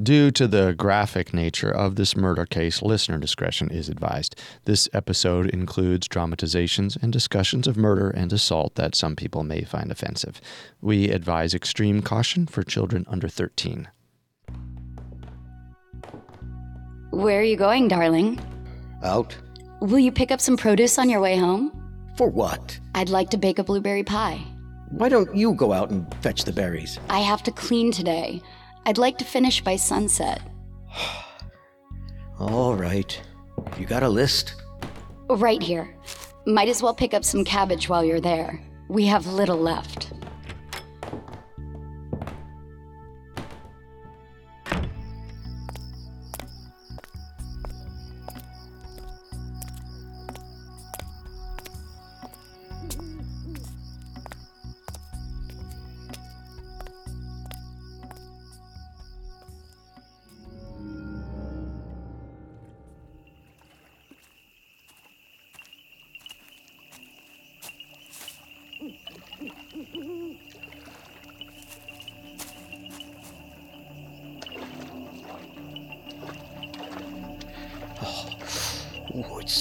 Due to the graphic nature of this murder case, listener discretion is advised. This episode includes dramatizations and discussions of murder and assault that some people may find offensive. We advise extreme caution for children under 13. Where are you going, darling? Out? Will you pick up some produce on your way home? For what? I'd like to bake a blueberry pie. Why don't you go out and fetch the berries? I have to clean today. I'd like to finish by sunset. All right. You got a list? Right here. Might as well pick up some cabbage while you're there. We have little left.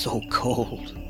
So cold.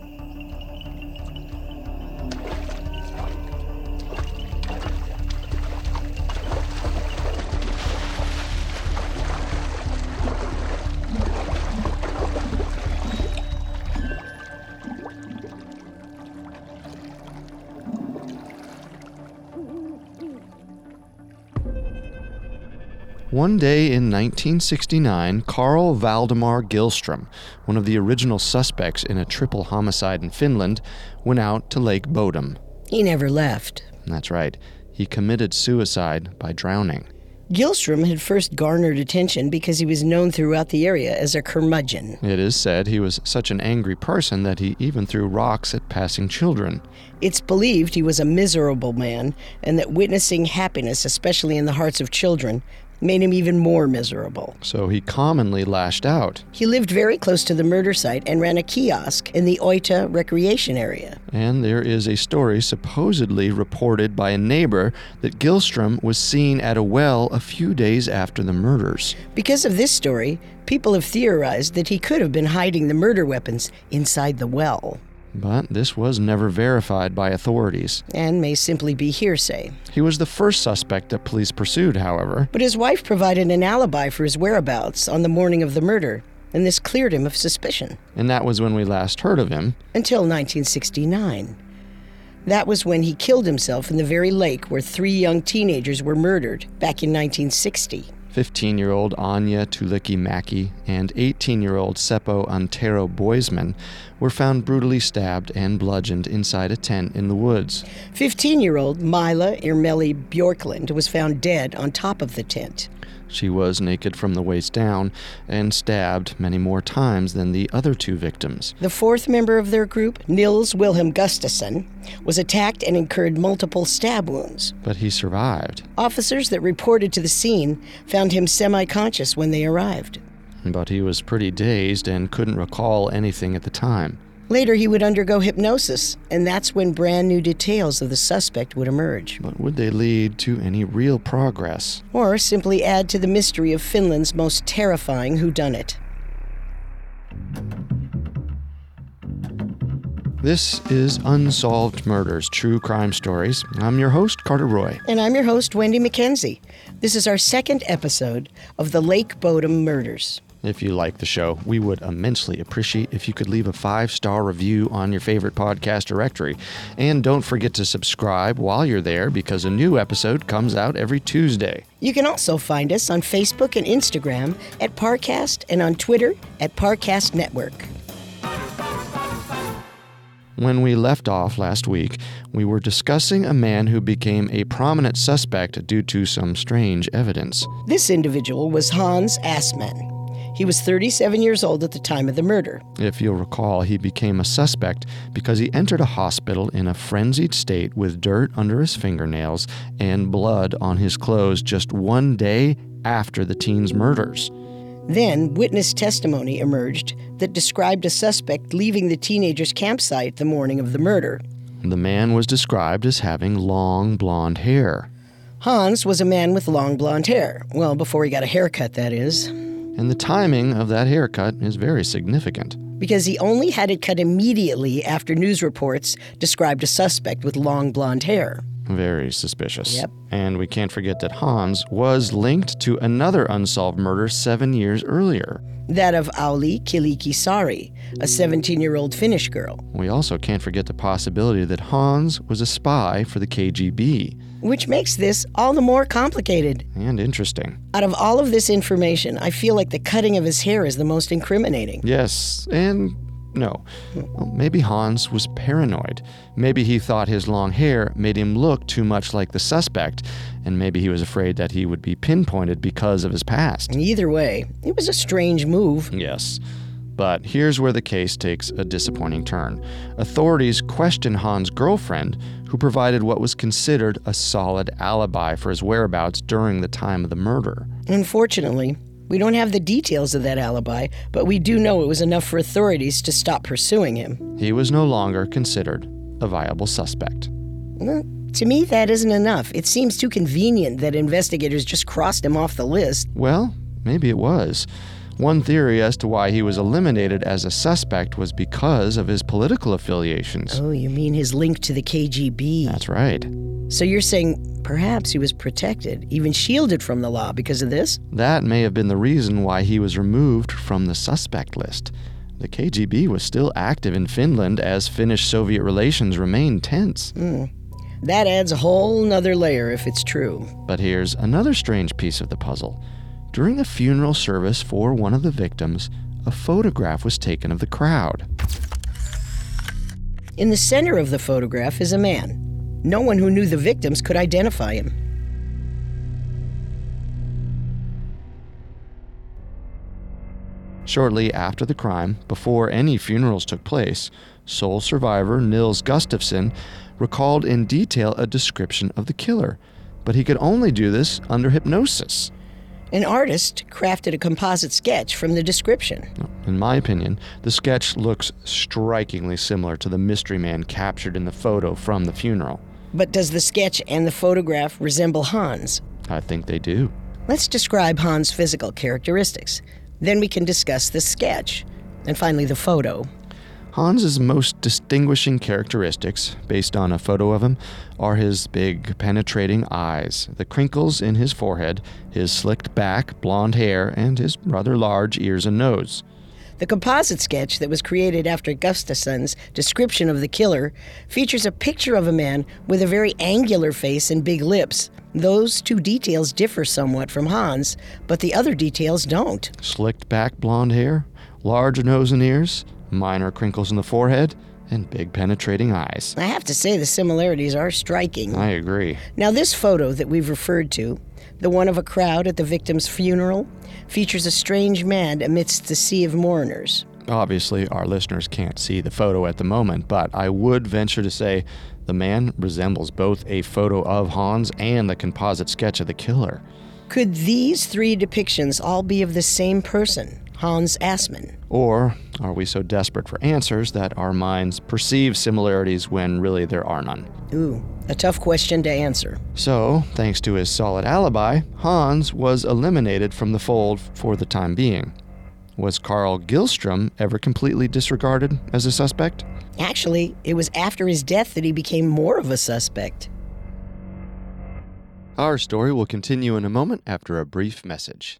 One day in 1969, Carl Valdemar Gyllström, one of the original suspects in a triple homicide in Finland, went out to Lake Bodom. He never left. That's right, he committed suicide by drowning. Gyllström had first garnered attention because he was known throughout the area as a curmudgeon. It is said he was such an angry person that he even threw rocks at passing children. It's believed he was a miserable man and that witnessing happiness, especially in the hearts of children, made him even more miserable. So he commonly lashed out. He lived very close to the murder site and ran a kiosk in the Oittaa recreation area. And there is a story supposedly reported by a neighbor that Gyllström was seen at a well a few days after the murders. Because of this story, people have theorized that he could have been hiding the murder weapons inside the well. But this was never verified by authorities. And may simply be hearsay. He was the first suspect that police pursued, however. But his wife provided an alibi for his whereabouts on the morning of the murder, and this cleared him of suspicion. And that was when we last heard of him. Until 1969. That was when he killed himself in the very lake where three young teenagers were murdered back in 1960. 15 year old Anya Tuulikki Mäki and 18 year old Seppo Antero Boisman were found brutally stabbed and bludgeoned inside a tent in the woods. 15 year old Mila Irmeli Bjorklund was found dead on top of the tent. She was naked from the waist down and stabbed many more times than the other two victims. The fourth member of their group, Nils Wilhelm Gustafsson, was attacked and incurred multiple stab wounds. But he survived. Officers that reported to the scene found him semi conscious when they arrived. But he was pretty dazed and couldn't recall anything at the time. Later, he would undergo hypnosis, and that's when brand new details of the suspect would emerge. But would they lead to any real progress? Or simply add to the mystery of Finland's most terrifying whodunit. This is Unsolved Murders True Crime Stories. I'm your host, Carter Roy. And I'm your host, Wendy McKenzie. This is our second episode of the Lake Bodom murders. If you like the show, we would immensely appreciate if you could leave a five star review on your favorite podcast directory. And don't forget to subscribe while you're there because a new episode comes out every Tuesday. You can also find us on Facebook and Instagram at Parcast and on Twitter at Parcast Network. When we left off last week, we were discussing a man who became a prominent suspect due to some strange evidence. This individual was Hans Assmann. He was 37 years old at the time of the murder. If you'll recall, he became a suspect because he entered a hospital in a frenzied state with dirt under his fingernails and blood on his clothes just one day after the teen's murders. Then, witness testimony emerged that described a suspect leaving the teenager's campsite the morning of the murder. The man was described as having long blonde hair. Hans was a man with long blonde hair. Well, before he got a haircut, that is. And the timing of that haircut is very significant. Because he only had it cut immediately after news reports described a suspect with long blonde hair. Very suspicious. Yep. And we can't forget that Hans was linked to another unsolved murder seven years earlier. That of Auli Kyllikki Saari, a 17 year old Finnish girl. We also can't forget the possibility that Hans was a spy for the KGB. Which makes this all the more complicated. And interesting. Out of all of this information, I feel like the cutting of his hair is the most incriminating. Yes, and no. Well, maybe Hans was paranoid. Maybe he thought his long hair made him look too much like the suspect, and maybe he was afraid that he would be pinpointed because of his past. Either way, it was a strange move. Yes. But here's where the case takes a disappointing turn. Authorities question Hans' girlfriend, who provided what was considered a solid alibi for his whereabouts during the time of the murder. Unfortunately, we don't have the details of that alibi, but we do know it was enough for authorities to stop pursuing him. He was no longer considered a viable suspect. Well, to me, that isn't enough. It seems too convenient that investigators just crossed him off the list. Well, maybe it was. One theory as to why he was eliminated as a suspect was because of his political affiliations. Oh, you mean his link to the KGB? That's right. So you're saying perhaps he was protected, even shielded from the law because of this? That may have been the reason why he was removed from the suspect list. The KGB was still active in Finland as Finnish Soviet relations remained tense. Mm. That adds a whole nother layer if it's true. But here's another strange piece of the puzzle. During a funeral service for one of the victims, a photograph was taken of the crowd. In the center of the photograph is a man. No one who knew the victims could identify him. Shortly after the crime, before any funerals took place, sole survivor Nils Gustafsson recalled in detail a description of the killer, but he could only do this under hypnosis. An artist crafted a composite sketch from the description. In my opinion, the sketch looks strikingly similar to the mystery man captured in the photo from the funeral. But does the sketch and the photograph resemble Hans? I think they do. Let's describe Hans' physical characteristics. Then we can discuss the sketch. And finally, the photo. Hans's most distinguishing characteristics, based on a photo of him, are his big, penetrating eyes, the crinkles in his forehead, his slicked back, blonde hair, and his rather large ears and nose. The composite sketch that was created after Gustafsson's description of the killer features a picture of a man with a very angular face and big lips. Those two details differ somewhat from Hans, but the other details don't. Slicked back blonde hair, large nose and ears, minor crinkles in the forehead, and big penetrating eyes. I have to say the similarities are striking. I agree. Now, this photo that we've referred to, the one of a crowd at the victim's funeral, features a strange man amidst the sea of mourners. Obviously, our listeners can't see the photo at the moment, but I would venture to say the man resembles both a photo of Hans and the composite sketch of the killer. Could these three depictions all be of the same person? Hans Assmann? Or are we so desperate for answers that our minds perceive similarities when really there are none? Ooh, a tough question to answer. So, thanks to his solid alibi, Hans was eliminated from the fold for the time being. Was Carl Gyllström ever completely disregarded as a suspect? Actually, it was after his death that he became more of a suspect. Our story will continue in a moment after a brief message.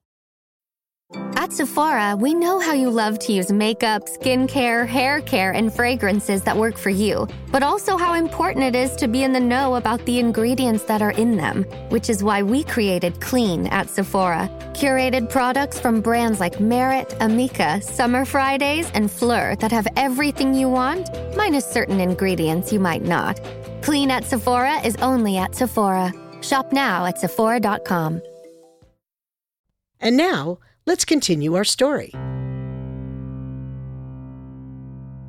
At Sephora, we know how you love to use makeup, skincare, hair care, and fragrances that work for you, but also how important it is to be in the know about the ingredients that are in them, which is why we created Clean at Sephora. Curated products from brands like Merit, Amika, Summer Fridays, and Fleur that have everything you want, minus certain ingredients you might not. Clean at Sephora is only at Sephora. Shop now at Sephora.com. And now, let's continue our story.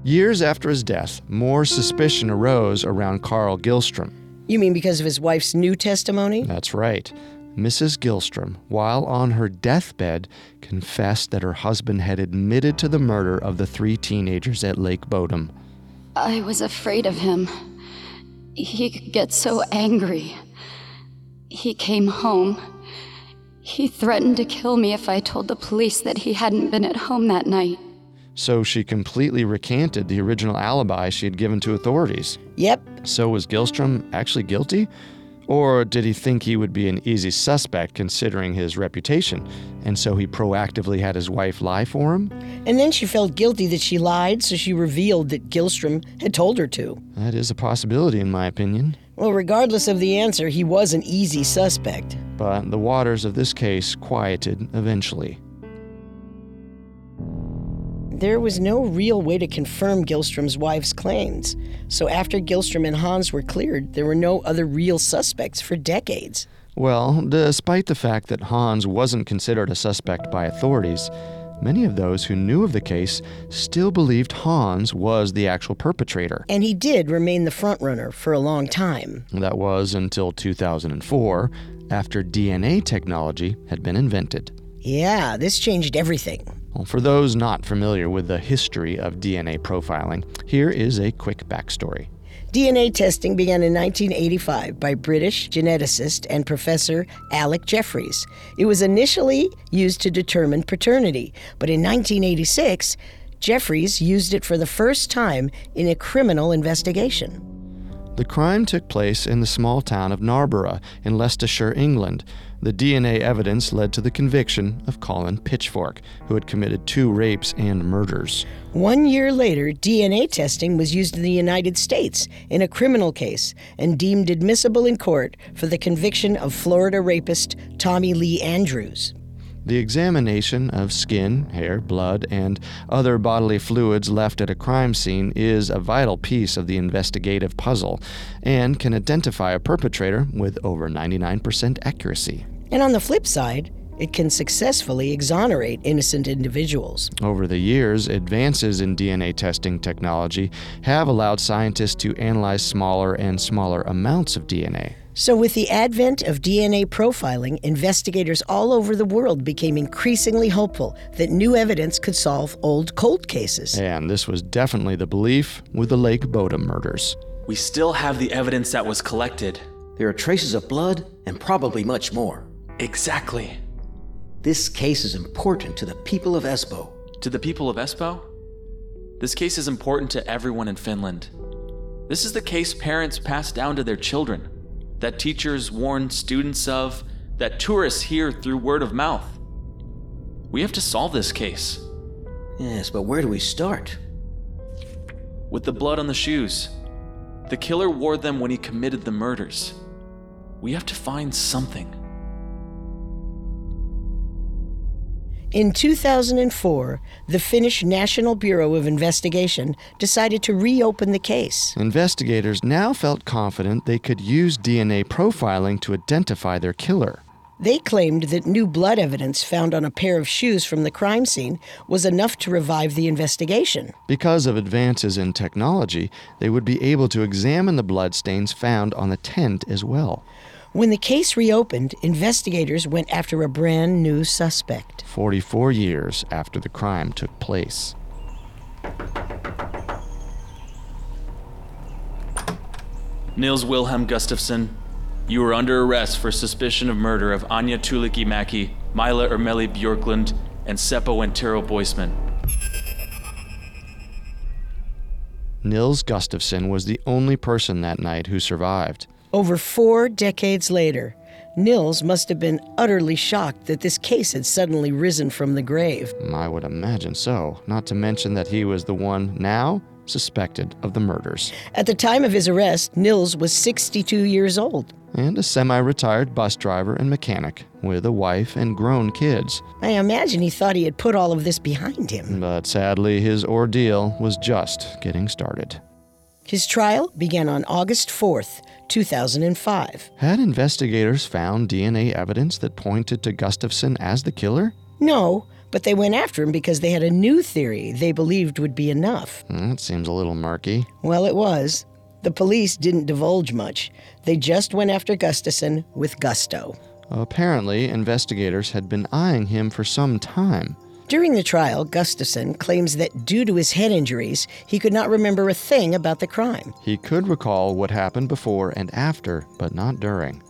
Years after his death, more suspicion arose around Carl Gyllström. You mean because of his wife's new testimony? That's right. Mrs. Gyllström, while on her deathbed, confessed that her husband had admitted to the murder of the three teenagers at Lake Bodom. I was afraid of him. He could get so angry. He came home. He threatened to kill me if I told the police that he hadn't been at home that night. So she completely recanted the original alibi she had given to authorities. Yep. So was Gyllström actually guilty? Or did he think he would be an easy suspect considering his reputation, and so he proactively had his wife lie for him? And then she felt guilty that she lied, so she revealed that Gyllström had told her to. That is a possibility, in my opinion. Well, regardless of the answer, he was an easy suspect. But the waters of this case quieted eventually. There was no real way to confirm Gyllström's wife's claims. So after Gyllström and Hans were cleared, there were no other real suspects for decades. Well, despite the fact that Hans wasn't considered a suspect by authorities, many of those who knew of the case still believed Hans was the actual perpetrator. And he did remain the frontrunner for a long time. That was until 2004, after DNA technology had been invented. Yeah, this changed everything. Well, for those not familiar with the history of DNA profiling, here is a quick backstory. DNA testing began in 1985 by British geneticist and professor Alec Jeffreys. It was initially used to determine paternity, but in 1986, Jeffreys used it for the first time in a criminal investigation. The crime took place in the small town of Narborough in Leicestershire, England. The DNA evidence led to the conviction of Colin Pitchfork, who had committed two rapes and murders. One year later, DNA testing was used in the United States in a criminal case and deemed admissible in court for the conviction of Florida rapist Tommy Lee Andrews. The examination of skin, hair, blood, and other bodily fluids left at a crime scene is a vital piece of the investigative puzzle and can identify a perpetrator with over 99% accuracy. And on the flip side, it can successfully exonerate innocent individuals. Over the years, advances in DNA testing technology have allowed scientists to analyze smaller and smaller amounts of DNA. So, with the advent of DNA profiling, investigators all over the world became increasingly hopeful that new evidence could solve old cold cases. And this was definitely the belief with the Lake Bodom murders. We still have the evidence that was collected. There are traces of blood and probably much more. Exactly. This case is important to the people of Espoo. To the people of Espoo? This case is important to everyone in Finland. This is the case parents pass down to their children, that teachers warn students of, that tourists hear through word of mouth. We have to solve this case. Yes, but where do we start? With the blood on the shoes. The killer wore them when he committed the murders. We have to find something. In 2004, the Finnish National Bureau of Investigation decided to reopen the case. Investigators now felt confident they could use DNA profiling to identify their killer. They claimed that new blood evidence found on a pair of shoes from the crime scene was enough to revive the investigation. Because of advances in technology, they would be able to examine the bloodstains found on the tent as well. When the case reopened, investigators went after a brand new suspect. 44 years after the crime took place. Nils Wilhelm Gustafsson, you are under arrest for suspicion of murder of Anya Tuulikki-Mäki, Mila Ermeli Bjorklund, and Seppo Antero Boisman. Nils Gustafsson was the only person that night who survived. Over four decades later, Nils must have been utterly shocked that this case had suddenly risen from the grave. Mm, I would imagine so, not to mention that he was the one now suspected of the murders. At the time of his arrest, Nils was 62 years old. And a semi retired bus driver and mechanic with a wife and grown kids. I imagine he thought he had put all of this behind him. But sadly, his ordeal was just getting started. His trial began on August 4th, 2005. Had investigators found DNA evidence that pointed to Gustafsson as the killer? No, but they went after him because they had a new theory they believed would be enough. Hmm, that seems a little murky. Well, it was. The police didn't divulge much. They just went after Gustafsson with gusto. Apparently, investigators had been eyeing him for some time. During the trial, Gustafsson claims that due to his head injuries, he could not remember a thing about the crime. He could recall what happened before and after, but not during.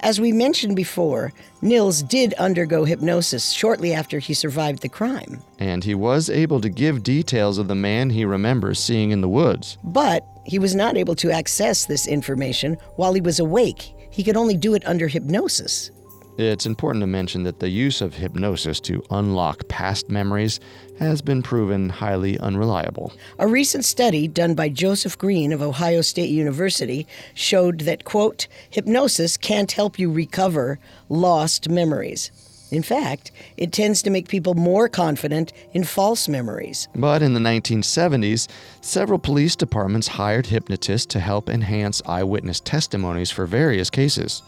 As we mentioned before, Nils did undergo hypnosis shortly after he survived the crime. And he was able to give details of the man he remembers seeing in the woods. But he was not able to access this information while he was awake. He could only do it under hypnosis. It's important to mention that the use of hypnosis to unlock past memories has been proven highly unreliable. A recent study done by Joseph Green of Ohio State University showed that, quote, hypnosis can't help you recover lost memories. In fact, it tends to make people more confident in false memories. But in the 1970s, several police departments hired hypnotists to help enhance eyewitness testimonies for various cases.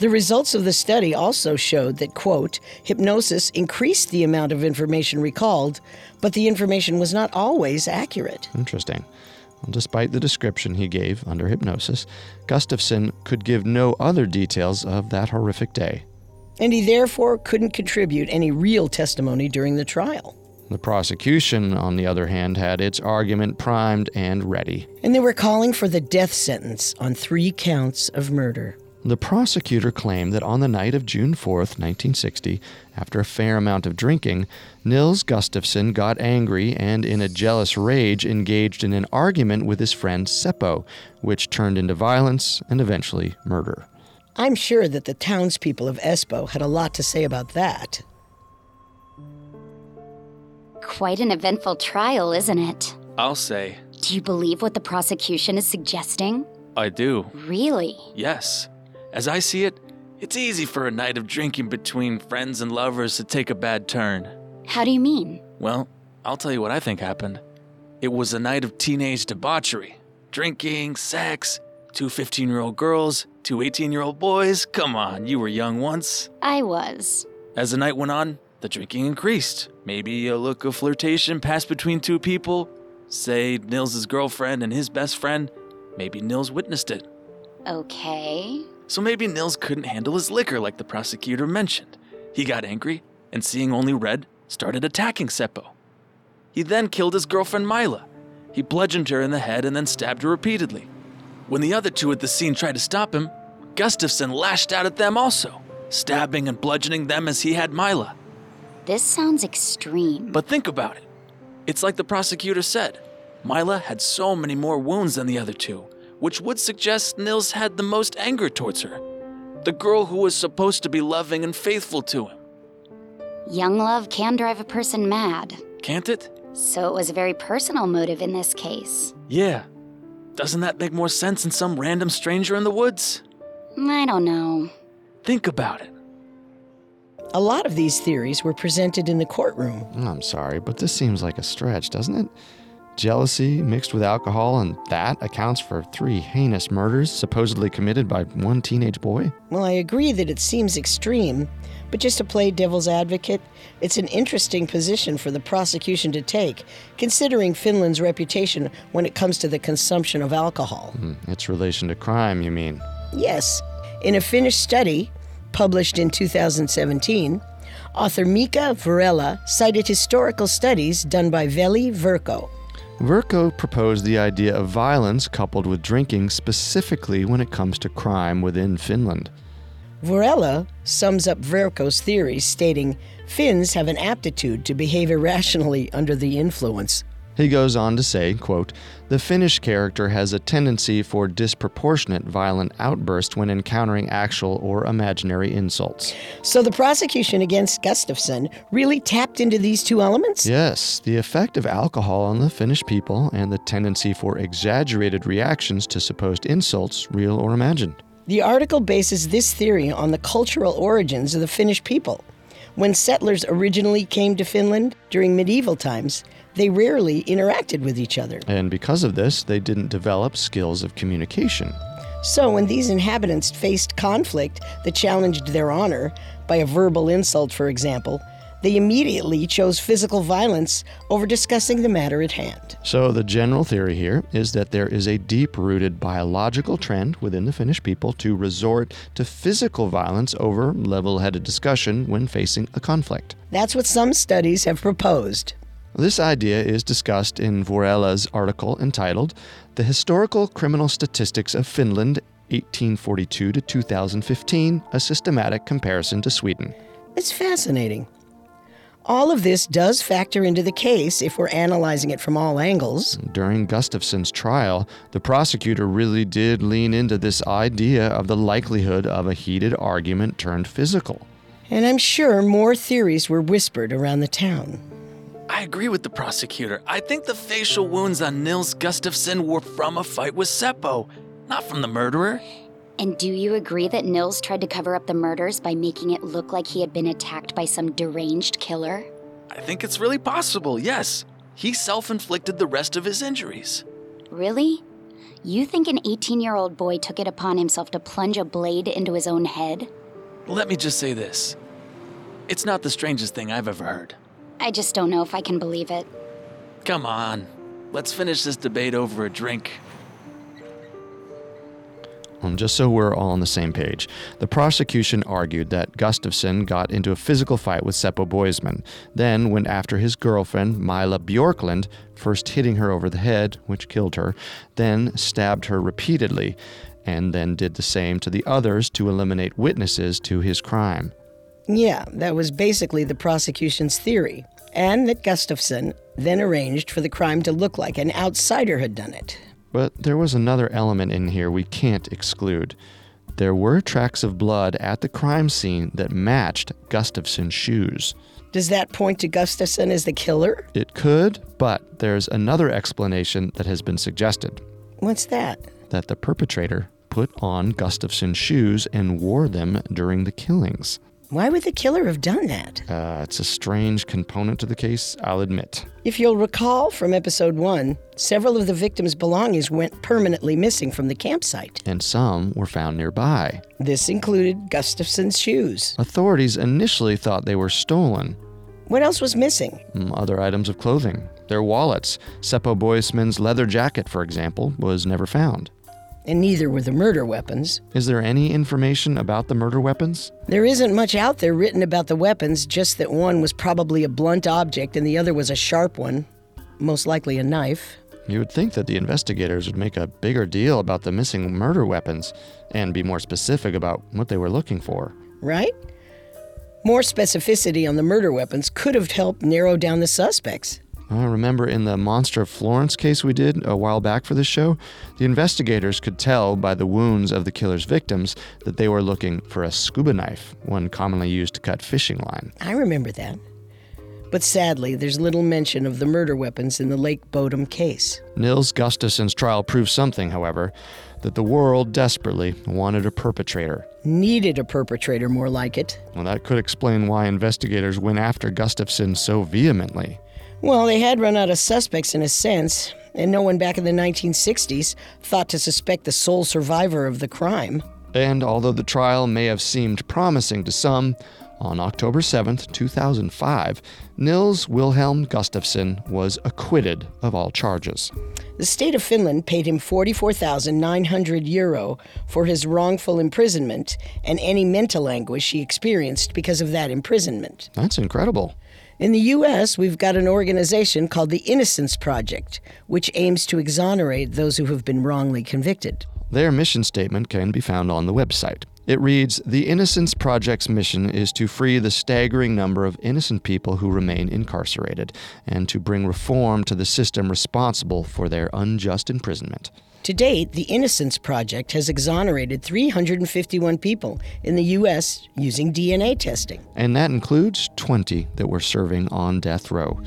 The results of the study also showed that, quote, hypnosis increased the amount of information recalled, but the information was not always accurate. Interesting. Well, despite the description he gave under hypnosis, Gustafsson could give no other details of that horrific day. And he therefore couldn't contribute any real testimony during the trial. The prosecution, on the other hand, had its argument primed and ready. And they were calling for the death sentence on three counts of murder. The prosecutor claimed that on the night of June 4th, 1960, after a fair amount of drinking, Nils Gustafsson got angry and, in a jealous rage, engaged in an argument with his friend Seppo, which turned into violence and eventually murder. I'm sure that the townspeople of Espoo had a lot to say about that. Quite an eventful trial, isn't it? I'll say. Do you believe what the prosecution is suggesting? I do. Really? Yes. As I see it, it's easy for a night of drinking between friends and lovers to take a bad turn. How do you mean? Well, I'll tell you what I think happened. It was a night of teenage debauchery drinking, sex, two 15 year old girls, two 18 year old boys. Come on, you were young once. I was. As the night went on, the drinking increased. Maybe a look of flirtation passed between two people. Say Nils's girlfriend and his best friend. Maybe Nils witnessed it. Okay. So maybe Nils couldn't handle his liquor like the prosecutor mentioned. He got angry and, seeing only red, started attacking Seppo. He then killed his girlfriend Mila. He bludgeoned her in the head and then stabbed her repeatedly. When the other two at the scene tried to stop him, Gustafsson lashed out at them also, stabbing and bludgeoning them as he had Mila. This sounds extreme. But think about it. It's like the prosecutor said Mila had so many more wounds than the other two, which would suggest Nils had the most anger towards her. The girl who was supposed to be loving and faithful to him. Young love can drive a person mad. Can't it? So it was a very personal motive in this case. Yeah. Doesn't that make more sense than some random stranger in the woods? I don't know. Think about it. A lot of these theories were presented in the courtroom. I'm sorry, but this seems like a stretch, doesn't it? Jealousy mixed with alcohol, and that accounts for three heinous murders supposedly committed by one teenage boy? Well, I agree that it seems extreme, but just to play devil's advocate, it's an interesting position for the prosecution to take, considering Finland's reputation when it comes to the consumption of alcohol. Hmm, its relation to crime, you mean? Yes. In a Finnish study published in 2017, author Mika Varela cited historical studies done by Veli Verkko. Verkko proposed the idea of violence coupled with drinking specifically when it comes to crime within Finland. Varela sums up Verkko's theory, stating Finns have an aptitude to behave irrationally under the influence. He goes on to say, quote, "The Finnish character has a tendency for disproportionate violent outbursts when encountering actual or imaginary insults." So the prosecution against Gustafsson really tapped into these two elements? Yes, the effect of alcohol on the Finnish people and the tendency for exaggerated reactions to supposed insults, real or imagined. The article bases this theory on the cultural origins of the Finnish people. When settlers originally came to Finland during medieval times, they rarely interacted with each other. And because of this, they didn't develop skills of communication. So, when these inhabitants faced conflict that challenged their honor, by a verbal insult, for example, they immediately chose physical violence over discussing the matter at hand. So, the general theory here is that there is a deep rooted biological trend within the Finnish people to resort to physical violence over level headed discussion when facing a conflict. That's what some studies have proposed. This idea is discussed in Varela's article entitled The Historical Criminal Statistics of Finland 1842 to 2015 A Systematic Comparison to Sweden. It's fascinating. All of this does factor into the case if we're analyzing it from all angles. During Gustafsson's trial, the prosecutor really did lean into this idea of the likelihood of a heated argument turned physical. And I'm sure more theories were whispered around the town. I agree with the prosecutor. I think the facial wounds on Nils Gustafsson were from a fight with Seppo, not from the murderer. And do you agree that Nils tried to cover up the murders by making it look like he had been attacked by some deranged killer? I think it's really possible, yes. He self inflicted the rest of his injuries. Really? You think an 18 year old boy took it upon himself to plunge a blade into his own head? Let me just say this it's not the strangest thing I've ever heard. I just don't know if I can believe it. Come on, let's finish this debate over a drink. Um, just so we're all on the same page, the prosecution argued that Gustafsson got into a physical fight with Seppo Boisman, then went after his girlfriend, Mila Bjorklund, first hitting her over the head, which killed her, then stabbed her repeatedly, and then did the same to the others to eliminate witnesses to his crime. Yeah, that was basically the prosecution's theory, and that Gustafsson then arranged for the crime to look like an outsider had done it. But there was another element in here we can't exclude. There were tracks of blood at the crime scene that matched Gustafsson's shoes. Does that point to Gustafsson as the killer? It could, but there's another explanation that has been suggested. What's that? That the perpetrator put on Gustafsson's shoes and wore them during the killings. Why would the killer have done that? Uh, it's a strange component to the case, I'll admit. If you'll recall from episode one, several of the victims' belongings went permanently missing from the campsite. And some were found nearby. This included Gustafsson's shoes. Authorities initially thought they were stolen. What else was missing? Mm, other items of clothing. Their wallets. Seppo Boisman's leather jacket, for example, was never found and neither were the murder weapons. Is there any information about the murder weapons? There isn't much out there written about the weapons, just that one was probably a blunt object and the other was a sharp one, most likely a knife. You would think that the investigators would make a bigger deal about the missing murder weapons and be more specific about what they were looking for. Right? More specificity on the murder weapons could have helped narrow down the suspects. I remember in the Monster of Florence case we did a while back for this show, the investigators could tell by the wounds of the killer's victims that they were looking for a scuba knife, one commonly used to cut fishing line. I remember that. But sadly, there's little mention of the murder weapons in the Lake Bodom case. Nils Gustafsson's trial proved something, however, that the world desperately wanted a perpetrator. Needed a perpetrator, more like it. Well, that could explain why investigators went after Gustafsson so vehemently. Well, they had run out of suspects in a sense, and no one back in the 1960s thought to suspect the sole survivor of the crime. And although the trial may have seemed promising to some, on October 7, 2005, Nils Wilhelm Gustafsson was acquitted of all charges. The state of Finland paid him 44,900 euro for his wrongful imprisonment and any mental anguish he experienced because of that imprisonment. That's incredible. In the U.S., we've got an organization called the Innocence Project, which aims to exonerate those who have been wrongly convicted. Their mission statement can be found on the website. It reads The Innocence Project's mission is to free the staggering number of innocent people who remain incarcerated and to bring reform to the system responsible for their unjust imprisonment. To date, the Innocence Project has exonerated 351 people in the U.S. using DNA testing. And that includes 20 that were serving on death row.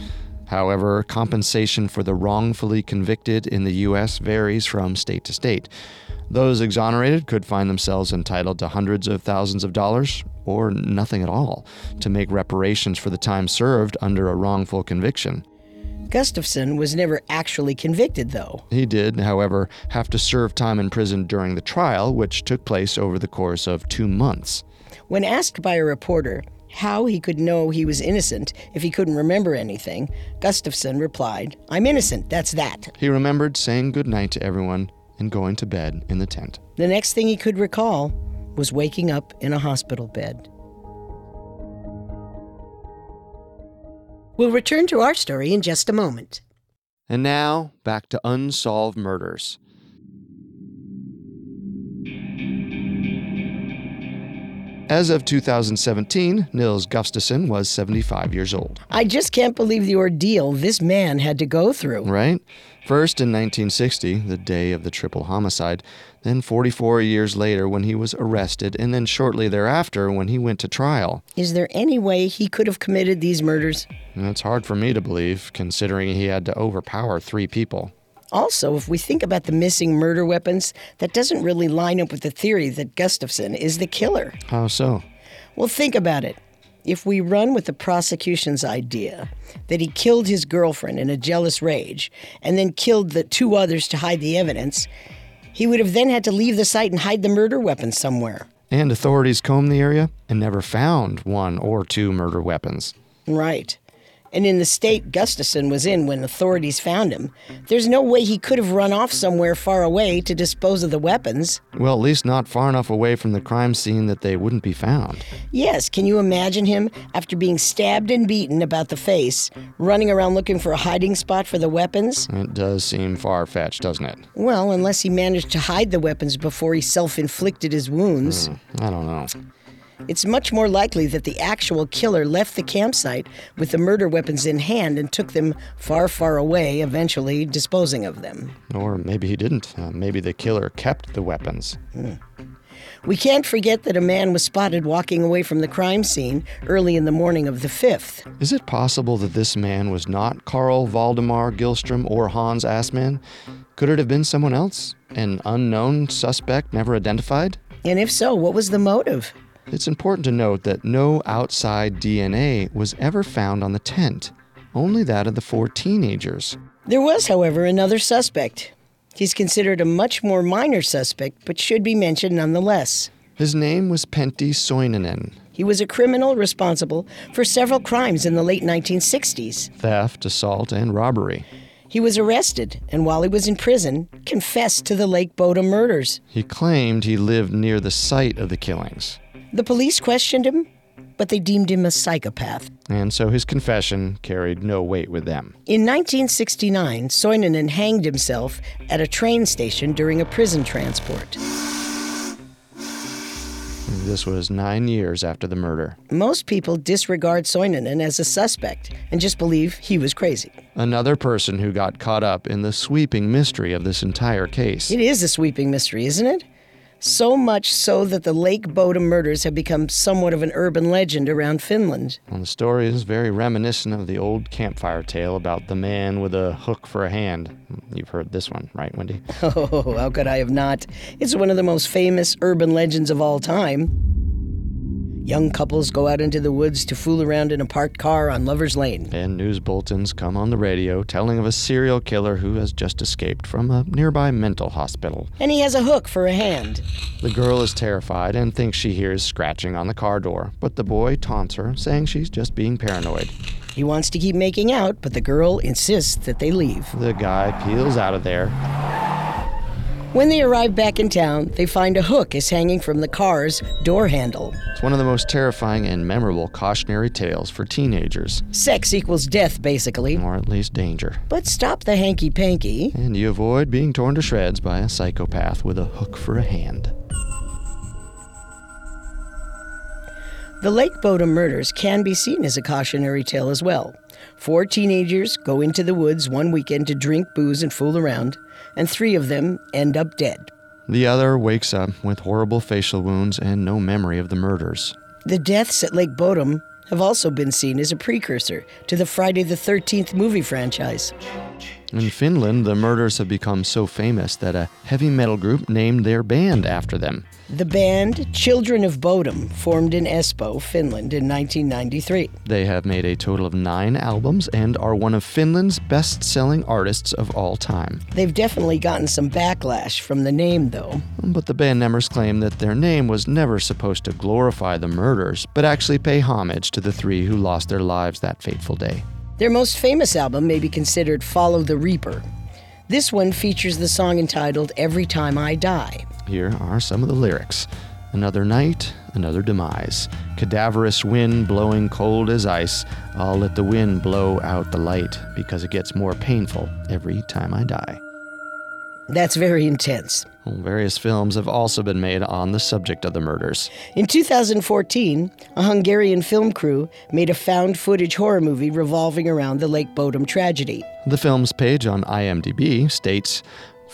However, compensation for the wrongfully convicted in the U.S. varies from state to state. Those exonerated could find themselves entitled to hundreds of thousands of dollars or nothing at all to make reparations for the time served under a wrongful conviction. Gustafsson was never actually convicted, though. He did, however, have to serve time in prison during the trial, which took place over the course of two months. When asked by a reporter how he could know he was innocent if he couldn't remember anything, Gustafsson replied, I'm innocent, that's that. He remembered saying goodnight to everyone and going to bed in the tent. The next thing he could recall was waking up in a hospital bed. We'll return to our story in just a moment. And now, back to unsolved murders. As of 2017, Nils Gustafsson was 75 years old. I just can't believe the ordeal this man had to go through. Right? First in 1960, the day of the triple homicide, then 44 years later when he was arrested, and then shortly thereafter when he went to trial. Is there any way he could have committed these murders? It's hard for me to believe, considering he had to overpower three people. Also, if we think about the missing murder weapons, that doesn't really line up with the theory that Gustafsson is the killer. How so? Well, think about it. If we run with the prosecution's idea that he killed his girlfriend in a jealous rage and then killed the two others to hide the evidence, he would have then had to leave the site and hide the murder weapons somewhere. And authorities combed the area and never found one or two murder weapons. Right and in the state Gustafsson was in when authorities found him, there's no way he could have run off somewhere far away to dispose of the weapons. Well, at least not far enough away from the crime scene that they wouldn't be found. Yes, can you imagine him, after being stabbed and beaten about the face, running around looking for a hiding spot for the weapons? It does seem far fetched, doesn't it? Well, unless he managed to hide the weapons before he self inflicted his wounds. Hmm, I don't know. It's much more likely that the actual killer left the campsite with the murder weapons in hand and took them far, far away, eventually disposing of them. Or maybe he didn't. Uh, maybe the killer kept the weapons. Hmm. We can't forget that a man was spotted walking away from the crime scene early in the morning of the 5th. Is it possible that this man was not Carl Valdemar Gyllström or Hans Assmann? Could it have been someone else? An unknown suspect never identified? And if so, what was the motive? It's important to note that no outside DNA was ever found on the tent, only that of the four teenagers. There was, however, another suspect. He's considered a much more minor suspect, but should be mentioned nonetheless. His name was Pentti Soininen. He was a criminal responsible for several crimes in the late 1960s theft, assault, and robbery. He was arrested, and while he was in prison, confessed to the Lake Bodom murders. He claimed he lived near the site of the killings. The police questioned him, but they deemed him a psychopath. And so his confession carried no weight with them. In 1969, Soininen hanged himself at a train station during a prison transport. This was nine years after the murder. Most people disregard Soininen as a suspect and just believe he was crazy. Another person who got caught up in the sweeping mystery of this entire case. It is a sweeping mystery, isn't it? So much so that the Lake Bodom murders have become somewhat of an urban legend around Finland. Well, the story is very reminiscent of the old campfire tale about the man with a hook for a hand. You've heard this one, right, Wendy? Oh, how could I have not? It's one of the most famous urban legends of all time. Young couples go out into the woods to fool around in a parked car on Lover's Lane. And news bulletins come on the radio telling of a serial killer who has just escaped from a nearby mental hospital. And he has a hook for a hand. The girl is terrified and thinks she hears scratching on the car door, but the boy taunts her, saying she's just being paranoid. He wants to keep making out, but the girl insists that they leave. The guy peels out of there when they arrive back in town, they find a hook is hanging from the car's door handle. It's one of the most terrifying and memorable cautionary tales for teenagers. Sex equals death, basically. Or at least danger. But stop the hanky panky. And you avoid being torn to shreds by a psychopath with a hook for a hand. The Lake Bodom murders can be seen as a cautionary tale as well. Four teenagers go into the woods one weekend to drink booze and fool around and three of them end up dead. The other wakes up with horrible facial wounds and no memory of the murders. The deaths at Lake Bodom have also been seen as a precursor to the Friday the 13th movie franchise. In Finland, the murders have become so famous that a heavy metal group named their band after them. The band Children of Bodom formed in Espoo, Finland in 1993. They have made a total of nine albums and are one of Finland's best selling artists of all time. They've definitely gotten some backlash from the name, though. But the band members claim that their name was never supposed to glorify the murders, but actually pay homage to the three who lost their lives that fateful day. Their most famous album may be considered Follow the Reaper. This one features the song entitled Every Time I Die. Here are some of the lyrics Another night, another demise. Cadaverous wind blowing cold as ice. I'll let the wind blow out the light because it gets more painful every time I die. That's very intense. Well, various films have also been made on the subject of the murders. In 2014, a Hungarian film crew made a found footage horror movie revolving around the Lake Bodom tragedy. The film's page on IMDb states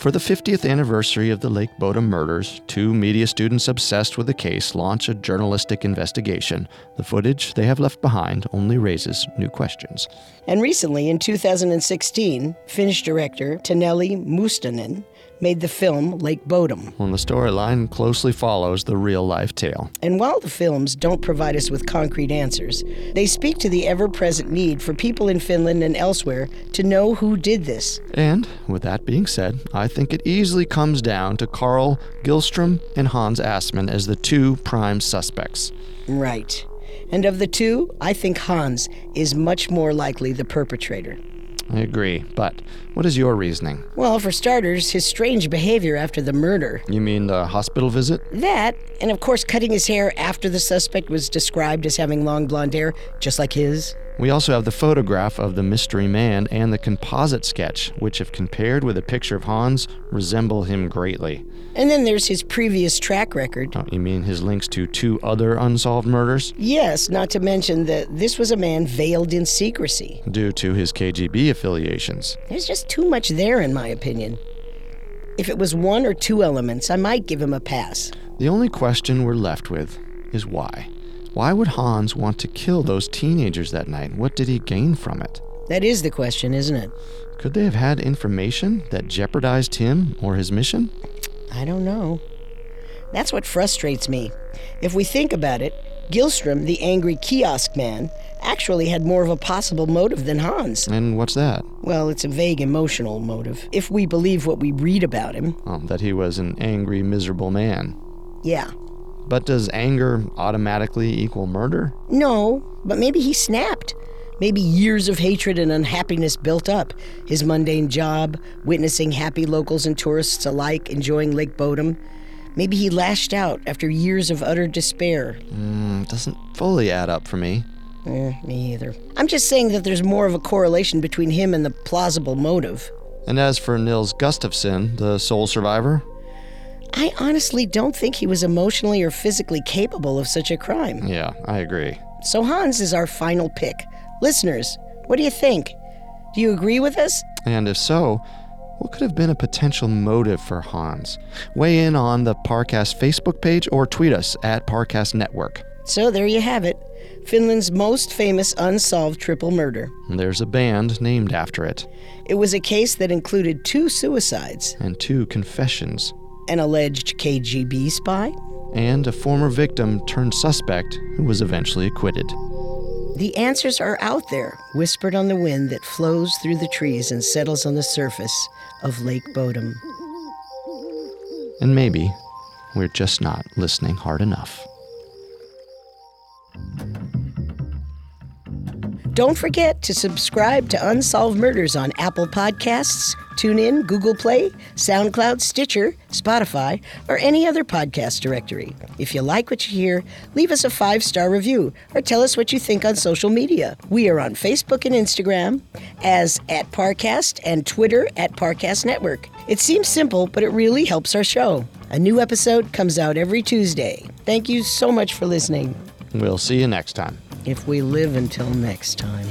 for the 50th anniversary of the Lake Bodom murders, two media students obsessed with the case launch a journalistic investigation. The footage they have left behind only raises new questions. And recently, in 2016, Finnish director Taneli Mustonen made the film Lake Bodom. Well, the storyline closely follows the real life tale. And while the films don't provide us with concrete answers, they speak to the ever present need for people in Finland and elsewhere to know who did this. And with that being said, I think it easily comes down to Carl Gyllström and Hans Assmann as the two prime suspects. Right. And of the two, I think Hans is much more likely the perpetrator. I agree, but what is your reasoning? Well, for starters, his strange behavior after the murder. You mean the hospital visit? That, and of course, cutting his hair after the suspect was described as having long blonde hair, just like his. We also have the photograph of the mystery man and the composite sketch, which, if compared with a picture of Hans, resemble him greatly. And then there's his previous track record. Oh, you mean his links to two other unsolved murders? Yes, not to mention that this was a man veiled in secrecy. Due to his KGB affiliations. There's just too much there, in my opinion. If it was one or two elements, I might give him a pass. The only question we're left with is why. Why would Hans want to kill those teenagers that night? What did he gain from it? That is the question, isn't it? Could they have had information that jeopardized him or his mission? I don't know. That's what frustrates me. If we think about it, Gyllström, the angry kiosk man, actually had more of a possible motive than Hans. And what's that? Well, it's a vague emotional motive, if we believe what we read about him. Oh, that he was an angry, miserable man. Yeah, but does anger automatically equal murder? No, but maybe he snapped. Maybe years of hatred and unhappiness built up. His mundane job, witnessing happy locals and tourists alike enjoying Lake Bodom. Maybe he lashed out after years of utter despair. Mm, doesn't fully add up for me. Eh, me either. I'm just saying that there's more of a correlation between him and the plausible motive. And as for Nils Gustafsson, the sole survivor? I honestly don't think he was emotionally or physically capable of such a crime. Yeah, I agree. So Hans is our final pick. Listeners, what do you think? Do you agree with us? And if so, what could have been a potential motive for Hans? Weigh in on the Parcast Facebook page or tweet us at Parcast Network. So there you have it Finland's most famous unsolved triple murder. There's a band named after it. It was a case that included two suicides, and two confessions, an alleged KGB spy, and a former victim turned suspect who was eventually acquitted. The answers are out there, whispered on the wind that flows through the trees and settles on the surface of Lake Bodom. And maybe we're just not listening hard enough. Don't forget to subscribe to Unsolved Murders on Apple Podcasts, TuneIn, Google Play, SoundCloud, Stitcher, Spotify, or any other podcast directory. If you like what you hear, leave us a five star review or tell us what you think on social media. We are on Facebook and Instagram as at Parcast and Twitter at Parcast Network. It seems simple, but it really helps our show. A new episode comes out every Tuesday. Thank you so much for listening. We'll see you next time. If we live until next time.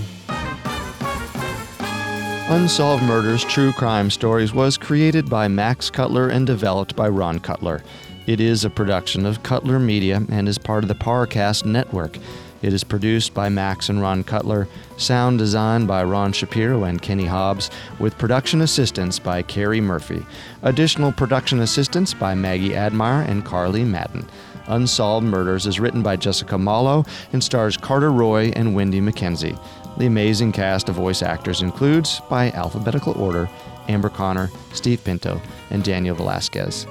Unsolved Murders True Crime Stories was created by Max Cutler and developed by Ron Cutler. It is a production of Cutler Media and is part of the Parcast Network. It is produced by Max and Ron Cutler, sound design by Ron Shapiro and Kenny Hobbs, with production assistance by Carrie Murphy. Additional production assistance by Maggie Admire and Carly Madden. Unsolved Murders is written by Jessica Malo and stars Carter Roy and Wendy McKenzie. The amazing cast of voice actors includes, by alphabetical order, Amber Connor, Steve Pinto, and Daniel Velasquez.